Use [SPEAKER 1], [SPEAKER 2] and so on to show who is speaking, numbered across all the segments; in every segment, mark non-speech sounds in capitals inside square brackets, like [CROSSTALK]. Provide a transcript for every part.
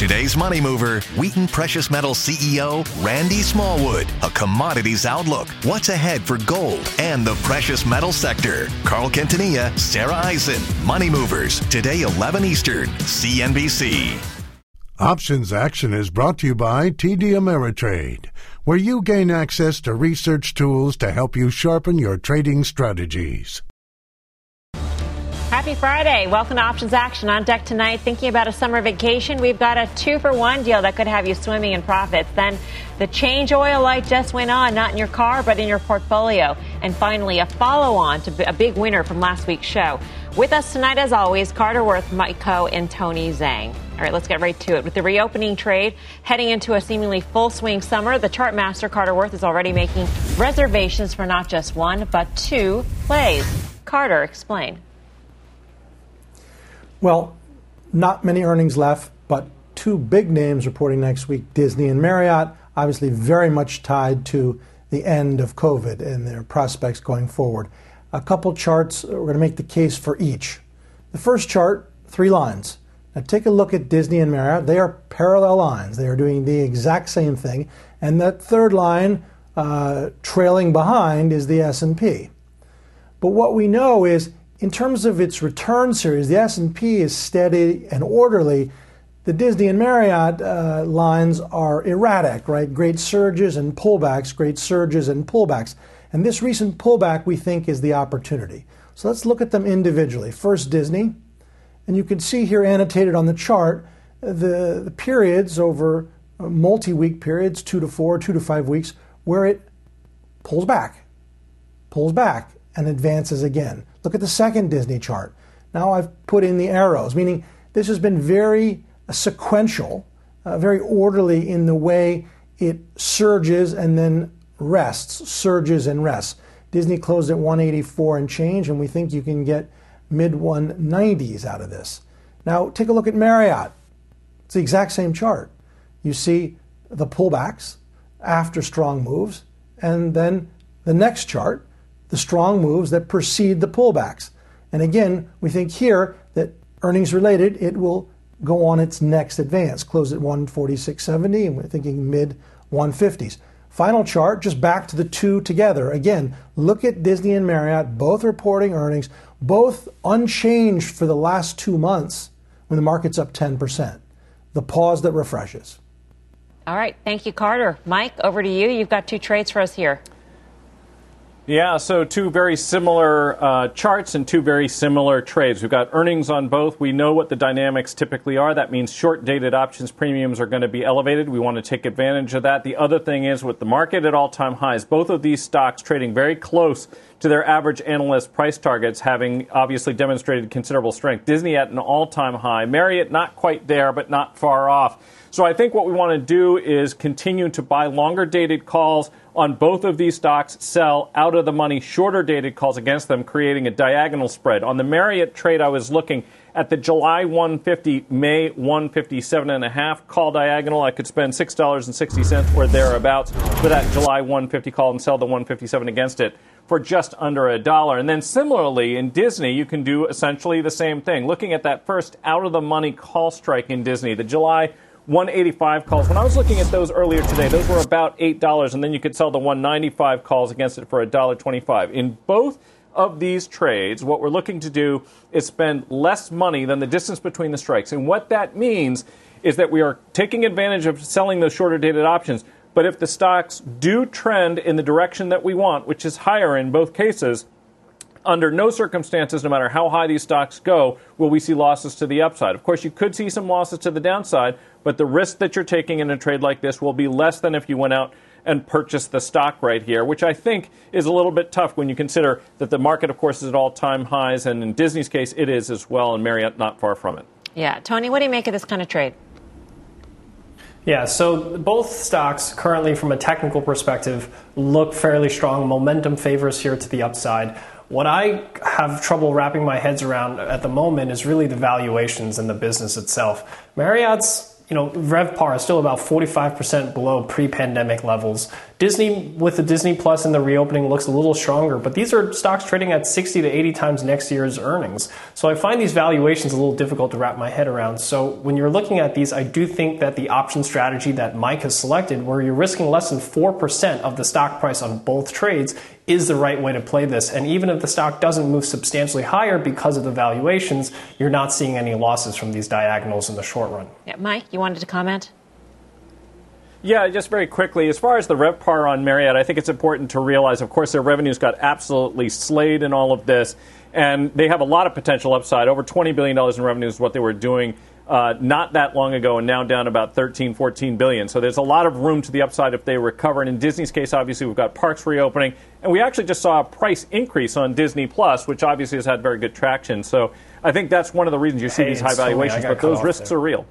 [SPEAKER 1] Today's money mover, Wheaton Precious Metals CEO Randy Smallwood. A commodities outlook, what's ahead for gold and the precious metal sector. Carl Quintanilla, Sarah Eisen, Money Movers. Today 11 Eastern, CNBC.
[SPEAKER 2] Options Action is brought to you by TD Ameritrade, where you gain access to research tools to help you sharpen your trading strategies.
[SPEAKER 3] Happy Friday. Welcome to Options Action. On deck tonight, thinking about a summer vacation, we've got a two for one deal that could have you swimming in profits. Then the change oil light just went on, not in your car, but in your portfolio. And finally, a follow on to a big winner from last week's show. With us tonight, as always, Carter Worth, Mike Khouw, and Tony Zhang. All right, let's get right to it. With the reopening trade heading into a seemingly full swing summer, the chart master Carter Worth is already making reservations for not just one, but two plays. Carter, explain.
[SPEAKER 4] Well, not many earnings left, but two big names reporting next week Disney and Marriott, obviously very much tied to the end of COVID and their prospects going forward. A couple charts, we're going to make the case for each. The first chart, three lines. Now take a look at Disney and Marriott. They are parallel lines. They are doing the exact same thing. And that third line, uh, trailing behind, is the S&P. But what we know is in terms of its return series, the S&P is steady and orderly. The Disney and Marriott uh, lines are erratic, right? Great surges and pullbacks, great surges and pullbacks. And this recent pullback, we think, is the opportunity. So let's look at them individually. First, Disney. And you can see here annotated on the chart the, the periods over multi week periods, two to four, two to five weeks, where it pulls back, pulls back, and advances again. Look at the second Disney chart. Now I've put in the arrows, meaning this has been very sequential, uh, very orderly in the way it surges and then rests, surges and rests. Disney closed at 184 and change, and we think you can get mid 190s out of this. Now take a look at Marriott. It's the exact same chart. You see the pullbacks after strong moves, and then the next chart the strong moves that precede the pullbacks. And again, we think here that earnings related, it will go on its next advance, close at 146.70, and we're thinking mid 150s. Final chart, just back to the two together. Again, look at Disney and Marriott, both reporting earnings, both unchanged for the last two months when the market's up 10%. The pause that refreshes.
[SPEAKER 3] All right. Thank you, Carter. Mike, over to you. You've got two trades for us here.
[SPEAKER 5] Yeah, so two very similar uh, charts and two very similar trades. We've got earnings on both. We know what the dynamics typically are. That means short dated options premiums are going to be elevated. We want to take advantage of that. The other thing is with the market at all time highs, both of these stocks trading very close to their average analyst price targets, having obviously demonstrated considerable strength. Disney at an all time high, Marriott not quite there, but not far off. So I think what we want to do is continue to buy longer dated calls on both of these stocks, sell out of the money shorter dated calls against them, creating a diagonal spread. On the Marriott trade, I was looking at the July 150, May 157 and a half call diagonal. I could spend $6.60 or thereabouts for that July 150 call and sell the 157 against it for just under a dollar. And then similarly in Disney, you can do essentially the same thing. Looking at that first out of the money call strike in Disney, the July 185 calls. When I was looking at those earlier today, those were about $8, and then you could sell the 195 calls against it for $1.25. In both of these trades, what we're looking to do is spend less money than the distance between the strikes. And what that means is that we are taking advantage of selling those shorter dated options. But if the stocks do trend in the direction that we want, which is higher in both cases, under no circumstances, no matter how high these stocks go, will we see losses to the upside. Of course, you could see some losses to the downside, but the risk that you're taking in a trade like this will be less than if you went out and purchased the stock right here, which I think is a little bit tough when you consider that the market, of course, is at all time highs, and in Disney's case, it is as well, and Marriott not far from it.
[SPEAKER 3] Yeah. Tony, what do you make of this kind of trade?
[SPEAKER 6] Yeah, so both stocks currently, from a technical perspective, look fairly strong. Momentum favors here to the upside. What I have trouble wrapping my heads around at the moment is really the valuations and the business itself. Marriott's you know, RevPAR is still about 45% below pre-pandemic levels. Disney, with the Disney Plus and the reopening, looks a little stronger, but these are stocks trading at 60 to 80 times next year's earnings. So I find these valuations a little difficult to wrap my head around. So when you're looking at these, I do think that the option strategy that Mike has selected, where you're risking less than 4% of the stock price on both trades, is the right way to play this. And even if the stock doesn't move substantially higher because of the valuations, you're not seeing any losses from these diagonals in the short run.
[SPEAKER 3] Yeah, Mike, you wanted to comment?
[SPEAKER 5] Yeah, just very quickly, as far as the RevPAR on Marriott, I think it's important to realize, of course, their revenues got absolutely slayed in all of this, and they have a lot of potential upside. Over $20 billion in revenues is what they were doing uh, not that long ago, and now down about 13, 14 billion. So there's a lot of room to the upside if they recover. And in Disney's case, obviously, we've got parks reopening, and we actually just saw a price increase on Disney Plus, which obviously has had very good traction. So I think that's one of the reasons you see
[SPEAKER 6] hey,
[SPEAKER 5] these high valuations, but those risks
[SPEAKER 6] there.
[SPEAKER 5] are real.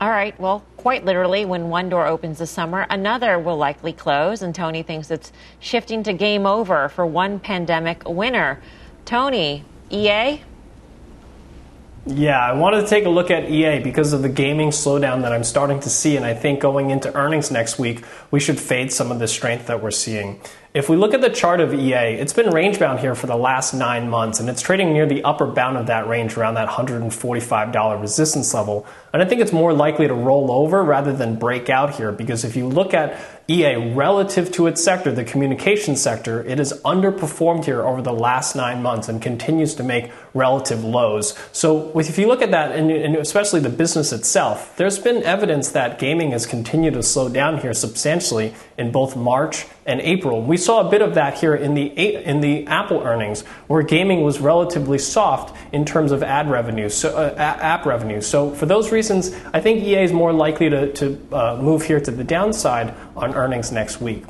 [SPEAKER 3] All right. Well, quite literally, when one door opens this summer, another will likely close. And Tony thinks it's shifting to game over for one pandemic winner. Tony, EA?
[SPEAKER 6] Yeah, I wanted to take a look at EA because of the gaming slowdown that I'm starting to see. And I think going into earnings next week, we should fade some of the strength that we're seeing. If we look at the chart of EA, it's been range bound here for the last nine months, and it's trading near the upper bound of that range around that $145 resistance level. And I think it's more likely to roll over rather than break out here because if you look at EA relative to its sector, the communication sector, it has underperformed here over the last nine months and continues to make relative lows. So if you look at that, and especially the business itself, there's been evidence that gaming has continued to slow down here substantially in both March and April. We saw a bit of that here in the in the Apple earnings, where gaming was relatively soft in terms of ad revenue, so, uh, app revenue. So for those reasons, I think EA is more likely to, to uh, move here to the downside on earnings next week.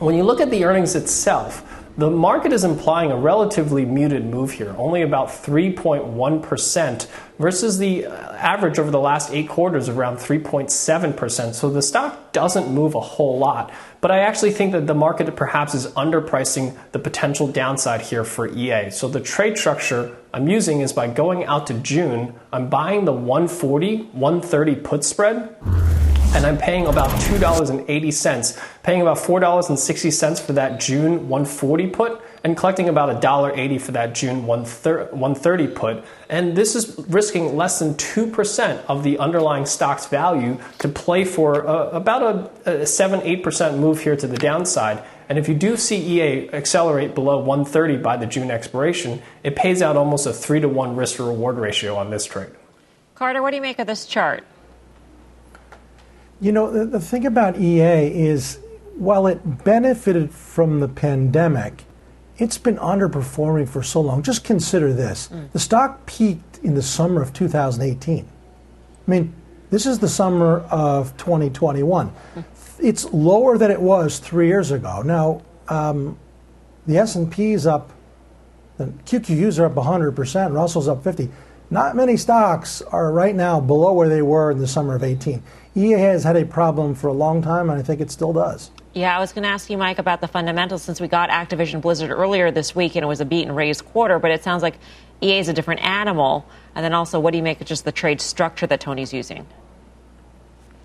[SPEAKER 6] When you look at the earnings itself, the market is implying a relatively muted move here, only about 3.1% versus the uh, average over the last eight quarters around 3.7%. So the stock doesn't move a whole lot. But I actually think that the market perhaps is underpricing the potential downside here for EA. So the trade structure I'm using is by going out to June, I'm buying the 140, 130 put spread and I'm paying about $2.80, paying about $4.60 for that June 140 put, and collecting about $1.80 for that June 130 put. And this is risking less than 2% of the underlying stock's value to play for about a, a 7 8% move here to the downside. And if you do see EA accelerate below 130 by the June expiration, it pays out almost a 3 to 1 risk to reward ratio on this trade.
[SPEAKER 3] Carter, what do you make of this chart?
[SPEAKER 4] You know, the, the thing about EA is while it benefited from the pandemic, it's been underperforming for so long. Just consider this mm. the stock peaked in the summer of 2018. I mean, this is the summer of 2021. Mm. It's lower than it was three years ago. Now, um, the S&P is up, the QQQs are up 100%, Russell's up 50. Not many stocks are right now below where they were in the summer of 18. EA has had a problem for a long time, and I think it still does.
[SPEAKER 3] Yeah, I was going to ask you, Mike, about the fundamentals since we got Activision Blizzard earlier this week and it was a beat and raised quarter, but it sounds like EA is a different animal. And then also, what do you make of just the trade structure that Tony's using?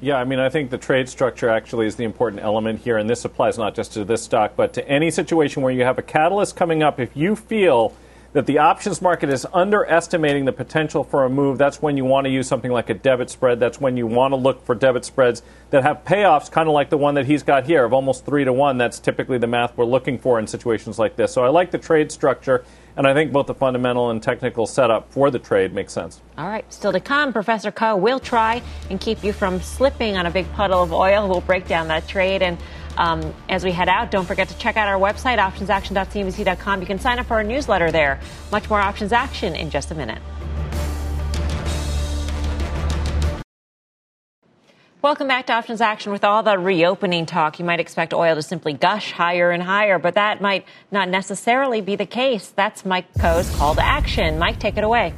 [SPEAKER 5] Yeah, I mean, I think the trade structure actually is the important element here, and this applies not just to this stock, but to any situation where you have a catalyst coming up. If you feel that the options market is underestimating the potential for a move, that's when you want to use something like a debit spread. That's when you want to look for debit spreads that have payoffs, kind of like the one that he's got here of almost three to one. That's typically the math we're looking for in situations like this. So I like the trade structure, and I think both the fundamental and technical setup for the trade makes sense.
[SPEAKER 3] All right, still to come, Professor Khouw will try and keep you from slipping on a big puddle of oil. We'll break down that trade and um, as we head out, don't forget to check out our website, optionsaction.cnbc.com. You can sign up for our newsletter there. Much more options action in just a minute. Welcome back to Options Action. With all the reopening talk, you might expect oil to simply gush higher and higher, but that might not necessarily be the case. That's Mike Khouw's call to action. Mike, take it away.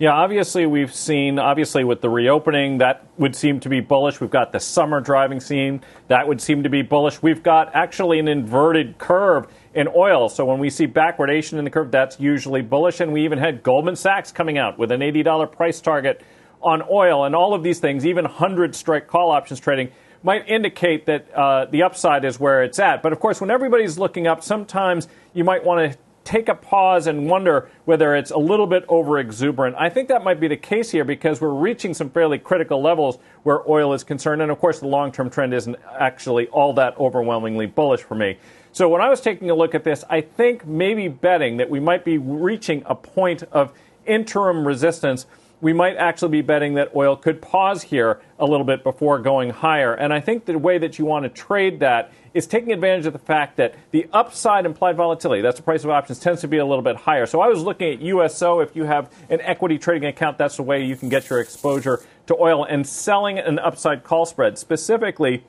[SPEAKER 5] Yeah, obviously we've seen obviously with the reopening that would seem to be bullish. We've got the summer driving scene that would seem to be bullish. We've got actually an inverted curve in oil. So when we see backwardation in the curve, that's usually bullish. And we even had Goldman Sachs coming out with an $80 price target on oil and all of these things, even 100 strike call options trading might indicate that uh, the upside is where it's at. But of course, when everybody's looking up, sometimes you might want to take a pause and wonder whether it's a little bit over exuberant. I think that might be the case here because we're reaching some fairly critical levels where oil is concerned. And of course, the long term trend isn't actually all that overwhelmingly bullish for me. So when I was taking a look at this, I think maybe betting that we might be reaching a point of interim resistance we might actually be betting that oil could pause here a little bit before going higher. And I think the way that you want to trade that is taking advantage of the fact that the upside implied volatility, that's the price of options, tends to be a little bit higher. So I was looking at USO. If you have an equity trading account, that's the way you can get your exposure to oil and selling an upside call spread. Specifically,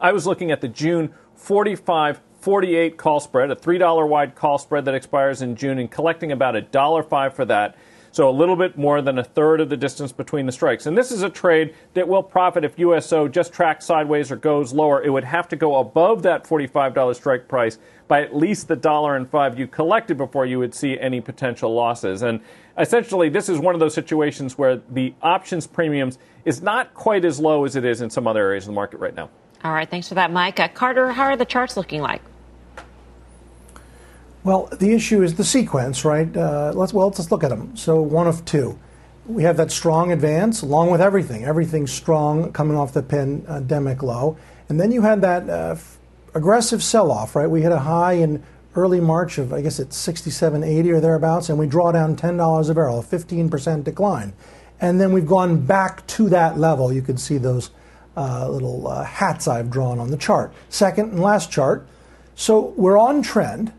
[SPEAKER 5] I was looking at the June 45 48 call spread, a $3 wide call spread that expires in June, and collecting about a dollar five for that. So a little bit more than a third of the distance between the strikes. And this is a trade that will profit if USO just tracks sideways or goes lower. It would have to go above that $45 strike price by at least the dollar and five you collected before you would see any potential losses. And essentially, this is one of those situations where the options premiums is not quite as low as it is in some other areas of the market right now.
[SPEAKER 3] All right, thanks for that, Mike. Uh, Carter, how are the charts looking like?
[SPEAKER 4] Well, the issue is the sequence, right? Uh, let's well, let's look at them. So one of two. We have that strong advance along with everything. Everything's strong coming off the pandemic low, and then you had that uh, aggressive sell-off, right? We hit a high in early March of I guess it's 67.80 or thereabouts, and we draw down $10 a barrel, a 15% decline, and then we've gone back to that level. You can see those uh, little uh, hats I've drawn on the chart. Second and last chart. So we're on trend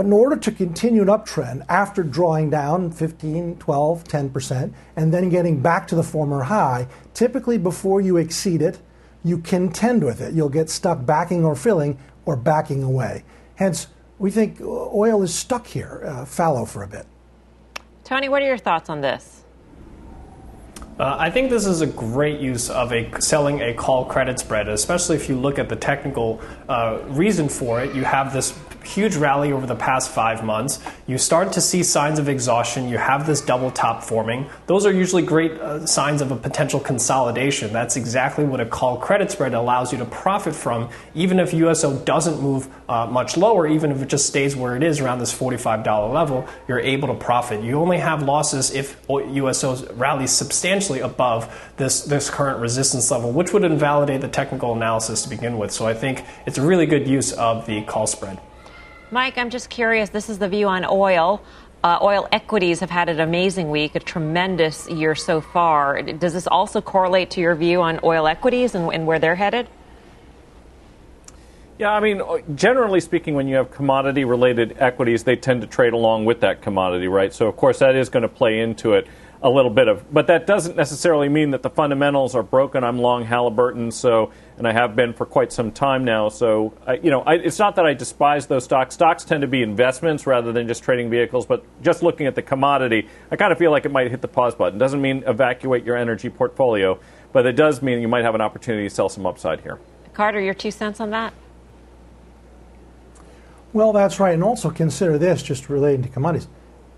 [SPEAKER 4] but in order to continue an uptrend after drawing down 15, 12, 10%, and then getting back to the former high, typically before you exceed it, you contend with it. You'll get stuck backing or filling or backing away. Hence, we think oil is stuck here, uh, fallow for a bit.
[SPEAKER 3] Tony, what are your thoughts on this?
[SPEAKER 6] Uh, I think this is a great use of a selling a call credit spread, especially if you look at the technical uh, reason for it. You have this huge rally over the past five months. You start to see signs of exhaustion. You have this double top forming. Those are usually great uh, signs of a potential consolidation. That's exactly what a call credit spread allows you to profit from, even if USO doesn't move uh, much lower, even if it just stays where it is around this $45 level, you're able to profit. You only have losses if USO rallies substantially above this, this current resistance level, which would invalidate the technical analysis to begin with. So I think it's a really good use of the call spread.
[SPEAKER 3] Mike, I'm just curious. This is the view on oil. Uh, oil equities have had an amazing week, a tremendous year so far. Does this also correlate to your view on oil equities and, and where they're headed?
[SPEAKER 5] Yeah, I mean, generally speaking, when you have commodity related equities, they tend to trade along with that commodity, right? So, of course, that is going to play into it a little bit of, but that doesn't necessarily mean that the fundamentals are broken. I'm long Halliburton, so and I have been for quite some time now. So I, you know, I, it's not that I despise those stocks. Stocks tend to be investments rather than just trading vehicles. But just looking at the commodity, I kind of feel like it might hit the pause button. Doesn't mean evacuate your energy portfolio, but it does mean you might have an opportunity to sell some upside here.
[SPEAKER 3] Carter, your two cents on that.
[SPEAKER 4] Well, that's right, and also consider this just relating to commodities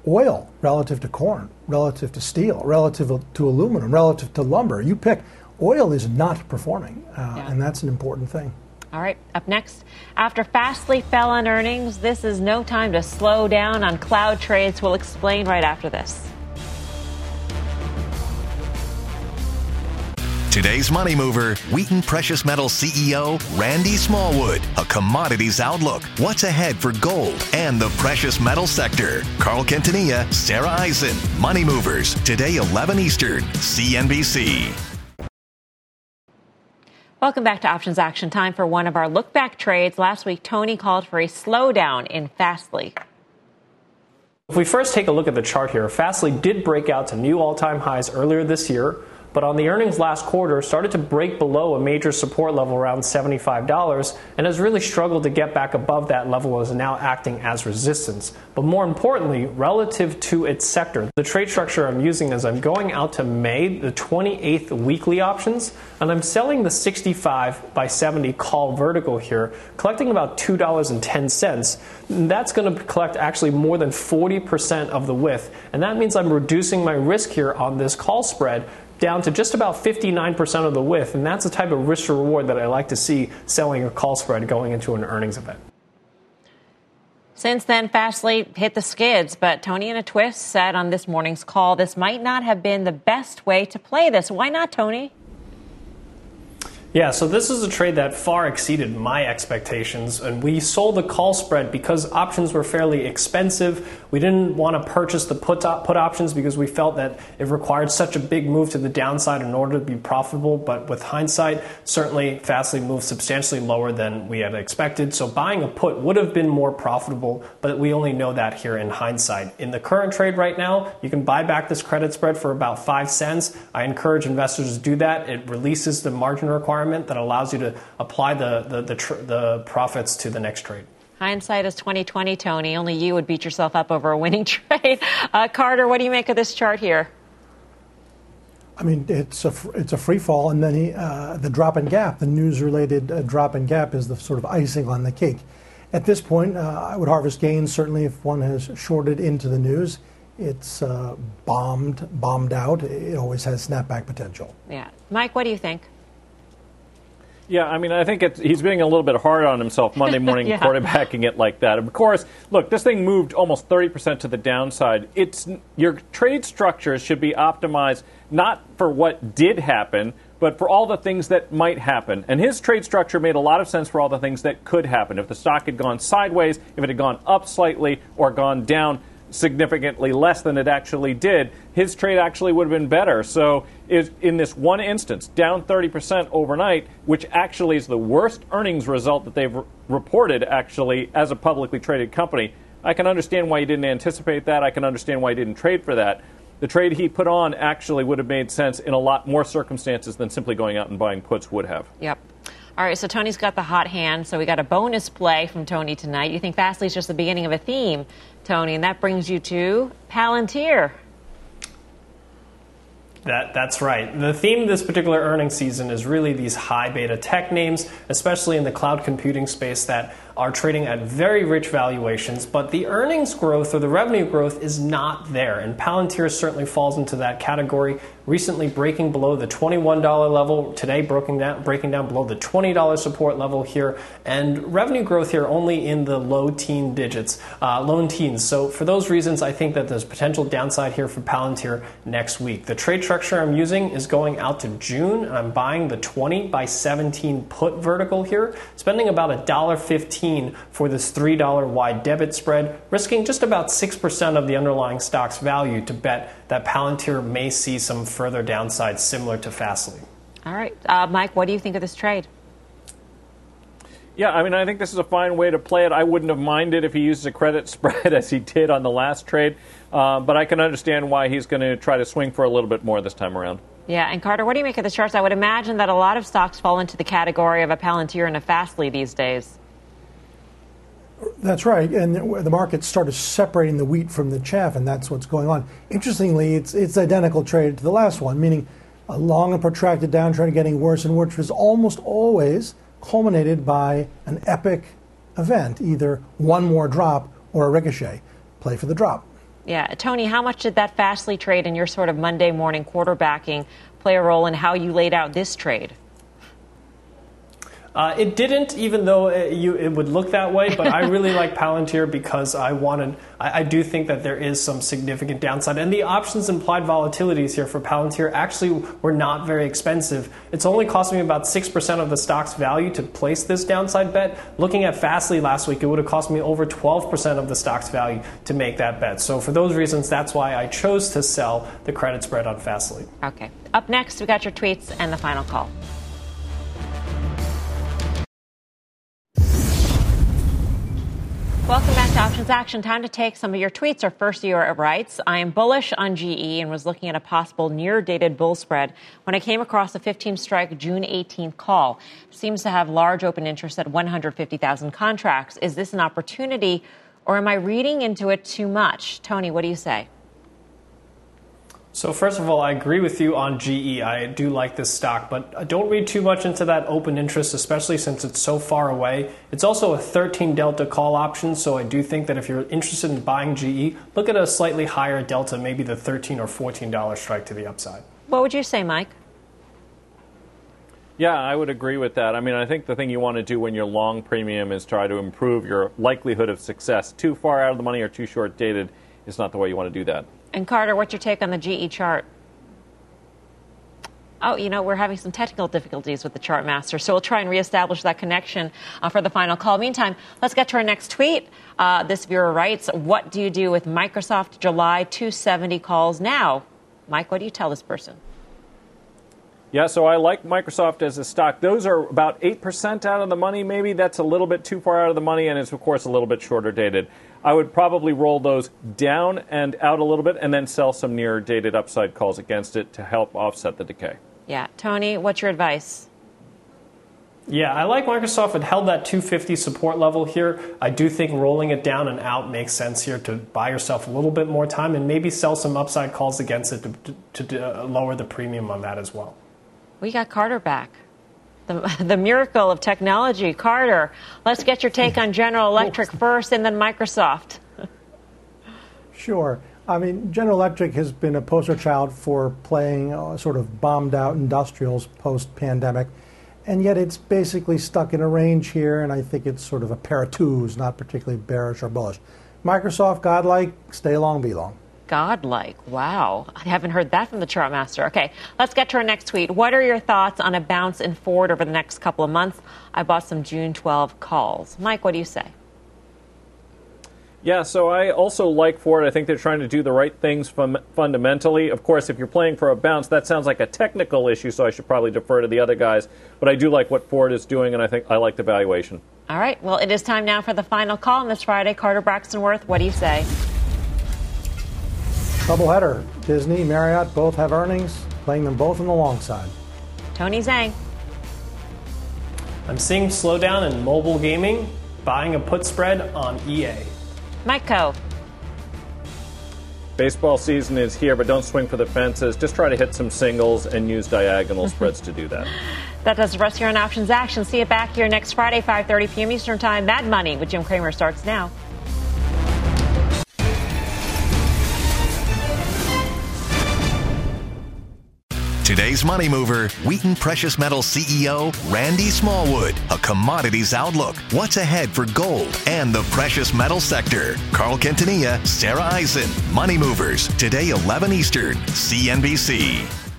[SPEAKER 4] oil relative to corn, relative to steel, relative to aluminum, relative to lumber. You pick. Oil is not performing, uh, yeah. and that's an important thing.
[SPEAKER 3] All right, up next. After Fastly fell on earnings, this is no time to slow down on cloud trades. We'll explain right after this.
[SPEAKER 1] Today's Money Mover, Wheaton Precious Metals CEO Randy Smallwood. A commodities outlook, what's ahead for gold and the precious metal sector. Carl Quintanilla, Sarah Eisen, Money Movers, today 11 Eastern, CNBC.
[SPEAKER 3] Welcome back to Options Action. Time for one of our look back trades. Last week, Tony called for a slowdown in Fastly.
[SPEAKER 6] If we first take a look at the chart here, Fastly did break out to new all time highs earlier this year but on the earnings last quarter started to break below a major support level around $75 and has really struggled to get back above that level is now acting as resistance. But more importantly, relative to its sector, the trade structure I'm using is I'm going out to May, the 28th weekly options, and I'm selling the 65 by 70 call vertical here, collecting about $2.10. That's going to collect actually more than 40% of the width, and that means I'm reducing my risk here on this call spread down to just about 59% of the width, and that's the type of risk to reward that I like to see selling a call spread going into an earnings event.
[SPEAKER 3] Since then, Fastly hit the skids, but Tony in a twist said on this morning's call this might not have been the best way to play this. Why not, Tony?
[SPEAKER 6] Yeah, so this is a trade that far exceeded my expectations, and we sold the call spread because options were fairly expensive. We didn't want to purchase the put, put options because we felt that it required such a big move to the downside in order to be profitable. But with hindsight, certainly Fastly moved substantially lower than we had expected. So buying a put would have been more profitable, but we only know that here in hindsight. In the current trade right now, you can buy back this credit spread for about five cents. I encourage investors to do that. It releases the margin requirement that allows you to apply the, the, the, tr- the profits to the next trade.
[SPEAKER 3] Hindsight is 2020, Tony. Only you would beat yourself up over a winning [LAUGHS] trade. Uh, Carter, what do you make of this chart here?
[SPEAKER 4] I mean, it's a it's a free fall, and then he, uh, the drop in gap, the news-related uh, drop in gap, is the sort of icing on the cake. At this point, uh, I would harvest gains certainly if one has shorted into the news. It's uh, bombed, bombed out. It always has snapback potential.
[SPEAKER 3] Yeah, Mike, what do you think?
[SPEAKER 5] Yeah, I mean, I think he's being a little bit hard on himself Monday [LAUGHS] morning yeah. quarterbacking it like that. Of course, look, this thing moved almost 30% to the downside. It's your trade structures should be optimized not for what did happen, but for all the things that might happen. And his trade structure made a lot of sense for all the things that could happen. If the stock had gone sideways, if it had gone up slightly or gone down, significantly less than it actually did, his trade actually would have been better. So, in this one instance, down 30% overnight, which actually is the worst earnings result that they've re- reported actually as a publicly traded company, I can understand why he didn't anticipate that. I can understand why he didn't trade for that. The trade he put on actually would have made sense in a lot more circumstances than simply going out and buying puts would have.
[SPEAKER 3] Yep. All right, so Tony's got the hot hand, so we got a bonus play from Tony tonight. You think Fastly is just the beginning of a theme, Tony, and that brings you to Palantir.
[SPEAKER 6] That, that's right. The theme of this particular earnings season is really these high beta tech names, especially in the cloud computing space that are trading at very rich valuations, but the earnings growth or the revenue growth is not there. And Palantir certainly falls into that category, recently breaking below the $21 level, today breaking down, breaking down below the $20 support level here, and revenue growth here only in the low teen digits, uh, low teens. So for those reasons, I think that there's potential downside here for Palantir next week. The trade structure I'm using is going out to June, and I'm buying the 20 by 17 put vertical here, spending about $1.15 for this $3 wide debit spread, risking just about 6% of the underlying stock's value to bet that Palantir may see some further downside similar to Fastly.
[SPEAKER 3] All right. Uh, Mike, what do you think of this trade?
[SPEAKER 5] Yeah, I mean, I think this is a fine way to play it. I wouldn't have minded if he uses a credit [LAUGHS] spread as he did on the last trade, uh, but I can understand why he's going to try to swing for a little bit more this time around.
[SPEAKER 3] Yeah, and Carter, what do you make of the charts? I would imagine that a lot of stocks fall into the category of a Palantir and a Fastly these days.
[SPEAKER 4] That's right, and the market started separating the wheat from the chaff, and that's what's going on. Interestingly, it's it's identical trade to the last one, meaning a long and protracted downtrend getting worse and worse, which is almost always culminated by an epic event, either one more drop or a ricochet. Play for the drop.
[SPEAKER 3] Yeah, Tony, how much did that Fastly trade and your sort of Monday morning quarterbacking play a role in how you laid out this trade?
[SPEAKER 6] Uh, it didn't, even though it, you, it, would look that way. But I really [LAUGHS] like Palantir because I wanted. I, I, do think that there is some significant downside, and the options implied volatilities here for Palantir actually were not very expensive. It's only costing me about six percent of the stock's value to place this downside bet. Looking at Fastly last week, it would have cost me over twelve percent of the stock's value to make that bet. So for those reasons, that's why I chose to sell the credit spread on Fastly.
[SPEAKER 3] Okay. Up next, we got your tweets and the final call. Welcome back to Options Action. Time to take some of your tweets. Our first viewer writes, I am bullish on GE and was looking at a possible near dated bull spread when I came across the 15 strike June 18th call. Seems to have large open interest at 150,000 contracts. Is this an opportunity or am I reading into it too much? Tony, what do you say?
[SPEAKER 6] So first of all, I agree with you on GE. I do like this stock, but don't read too much into that open interest, especially since it's so far away. It's also a 13 delta call option, so I do think that if you're interested in buying GE, look at a slightly higher delta, maybe the 13 or 14 dollar strike to the upside.
[SPEAKER 3] What would you say, Mike?
[SPEAKER 5] Yeah, I would agree with that. I mean, I think the thing you want to do when you're long premium is try to improve your likelihood of success. Too far out of the money or too short dated is not the way you want to do that.
[SPEAKER 3] And Carter, what's your take on the GE chart? Oh, you know, we're having some technical difficulties with the chart master, so we'll try and reestablish that connection uh, for the final call. Meantime, let's get to our next tweet. Uh, this viewer writes, What do you do with Microsoft July 270 calls now? Mike, what do you tell this person?
[SPEAKER 5] Yeah, so I like Microsoft as a stock. Those are about 8% out of the money, maybe. That's a little bit too far out of the money, and it's, of course, a little bit shorter dated. I would probably roll those down and out a little bit and then sell some near dated upside calls against it to help offset the decay.
[SPEAKER 3] Yeah. Tony, what's your advice?
[SPEAKER 6] Yeah, I like Microsoft. It held that 250 support level here. I do think rolling it down and out makes sense here to buy yourself a little bit more time and maybe sell some upside calls against it to, to, to uh, lower the premium on that as well.
[SPEAKER 3] We got Carter back. The, [LAUGHS] the miracle of technology. Carter, let's get your take on General [LAUGHS] Electric first and then Microsoft.
[SPEAKER 4] Sure. I mean, General Electric has been a poster child for playing uh, sort of bombed out industrials post pandemic, and yet it's basically stuck in a range here, and I think it's sort of a pair of twos, not particularly bearish or bullish. Microsoft, godlike, stay long, be long
[SPEAKER 3] godlike. Wow. I haven't heard that from the chart master. Okay, let's get to our next tweet. What are your thoughts on a bounce in Ford over the next couple of months? I bought some June 12 calls. Mike, what do you say?
[SPEAKER 5] Yeah, so I also like Ford. I think they're trying to do the right things fun- fundamentally. Of course, if you're playing for a bounce, that sounds like a technical issue, so I should probably defer to the other guys. But I do like what Ford is doing, and I think I like the valuation.
[SPEAKER 3] All right. Well, it is time now for the final call on this Friday. Carter Braxton Worth, what do you say?
[SPEAKER 4] Doubleheader. Disney, Marriott both have earnings, playing them both on the long side.
[SPEAKER 3] Tony Zhang.
[SPEAKER 6] I'm seeing slowdown in mobile gaming, buying a put spread on EA.
[SPEAKER 3] Mike Khouw.
[SPEAKER 5] Baseball season is here, but don't swing for the fences. Just try to hit some singles and use diagonal [LAUGHS] spreads to do that.
[SPEAKER 3] That does the rest here on Options Action. See you back here next Friday, 5.30 p.m. Eastern Time. Mad Money with Jim Cramer starts now.
[SPEAKER 1] Today's Money Mover, Wheaton Precious Metals CEO Randy Smallwood. A commodities outlook. What's ahead for gold and the precious metal sector? Carl Quintanilla, Sarah Eisen. Money Movers. Today, 11 Eastern. CNBC.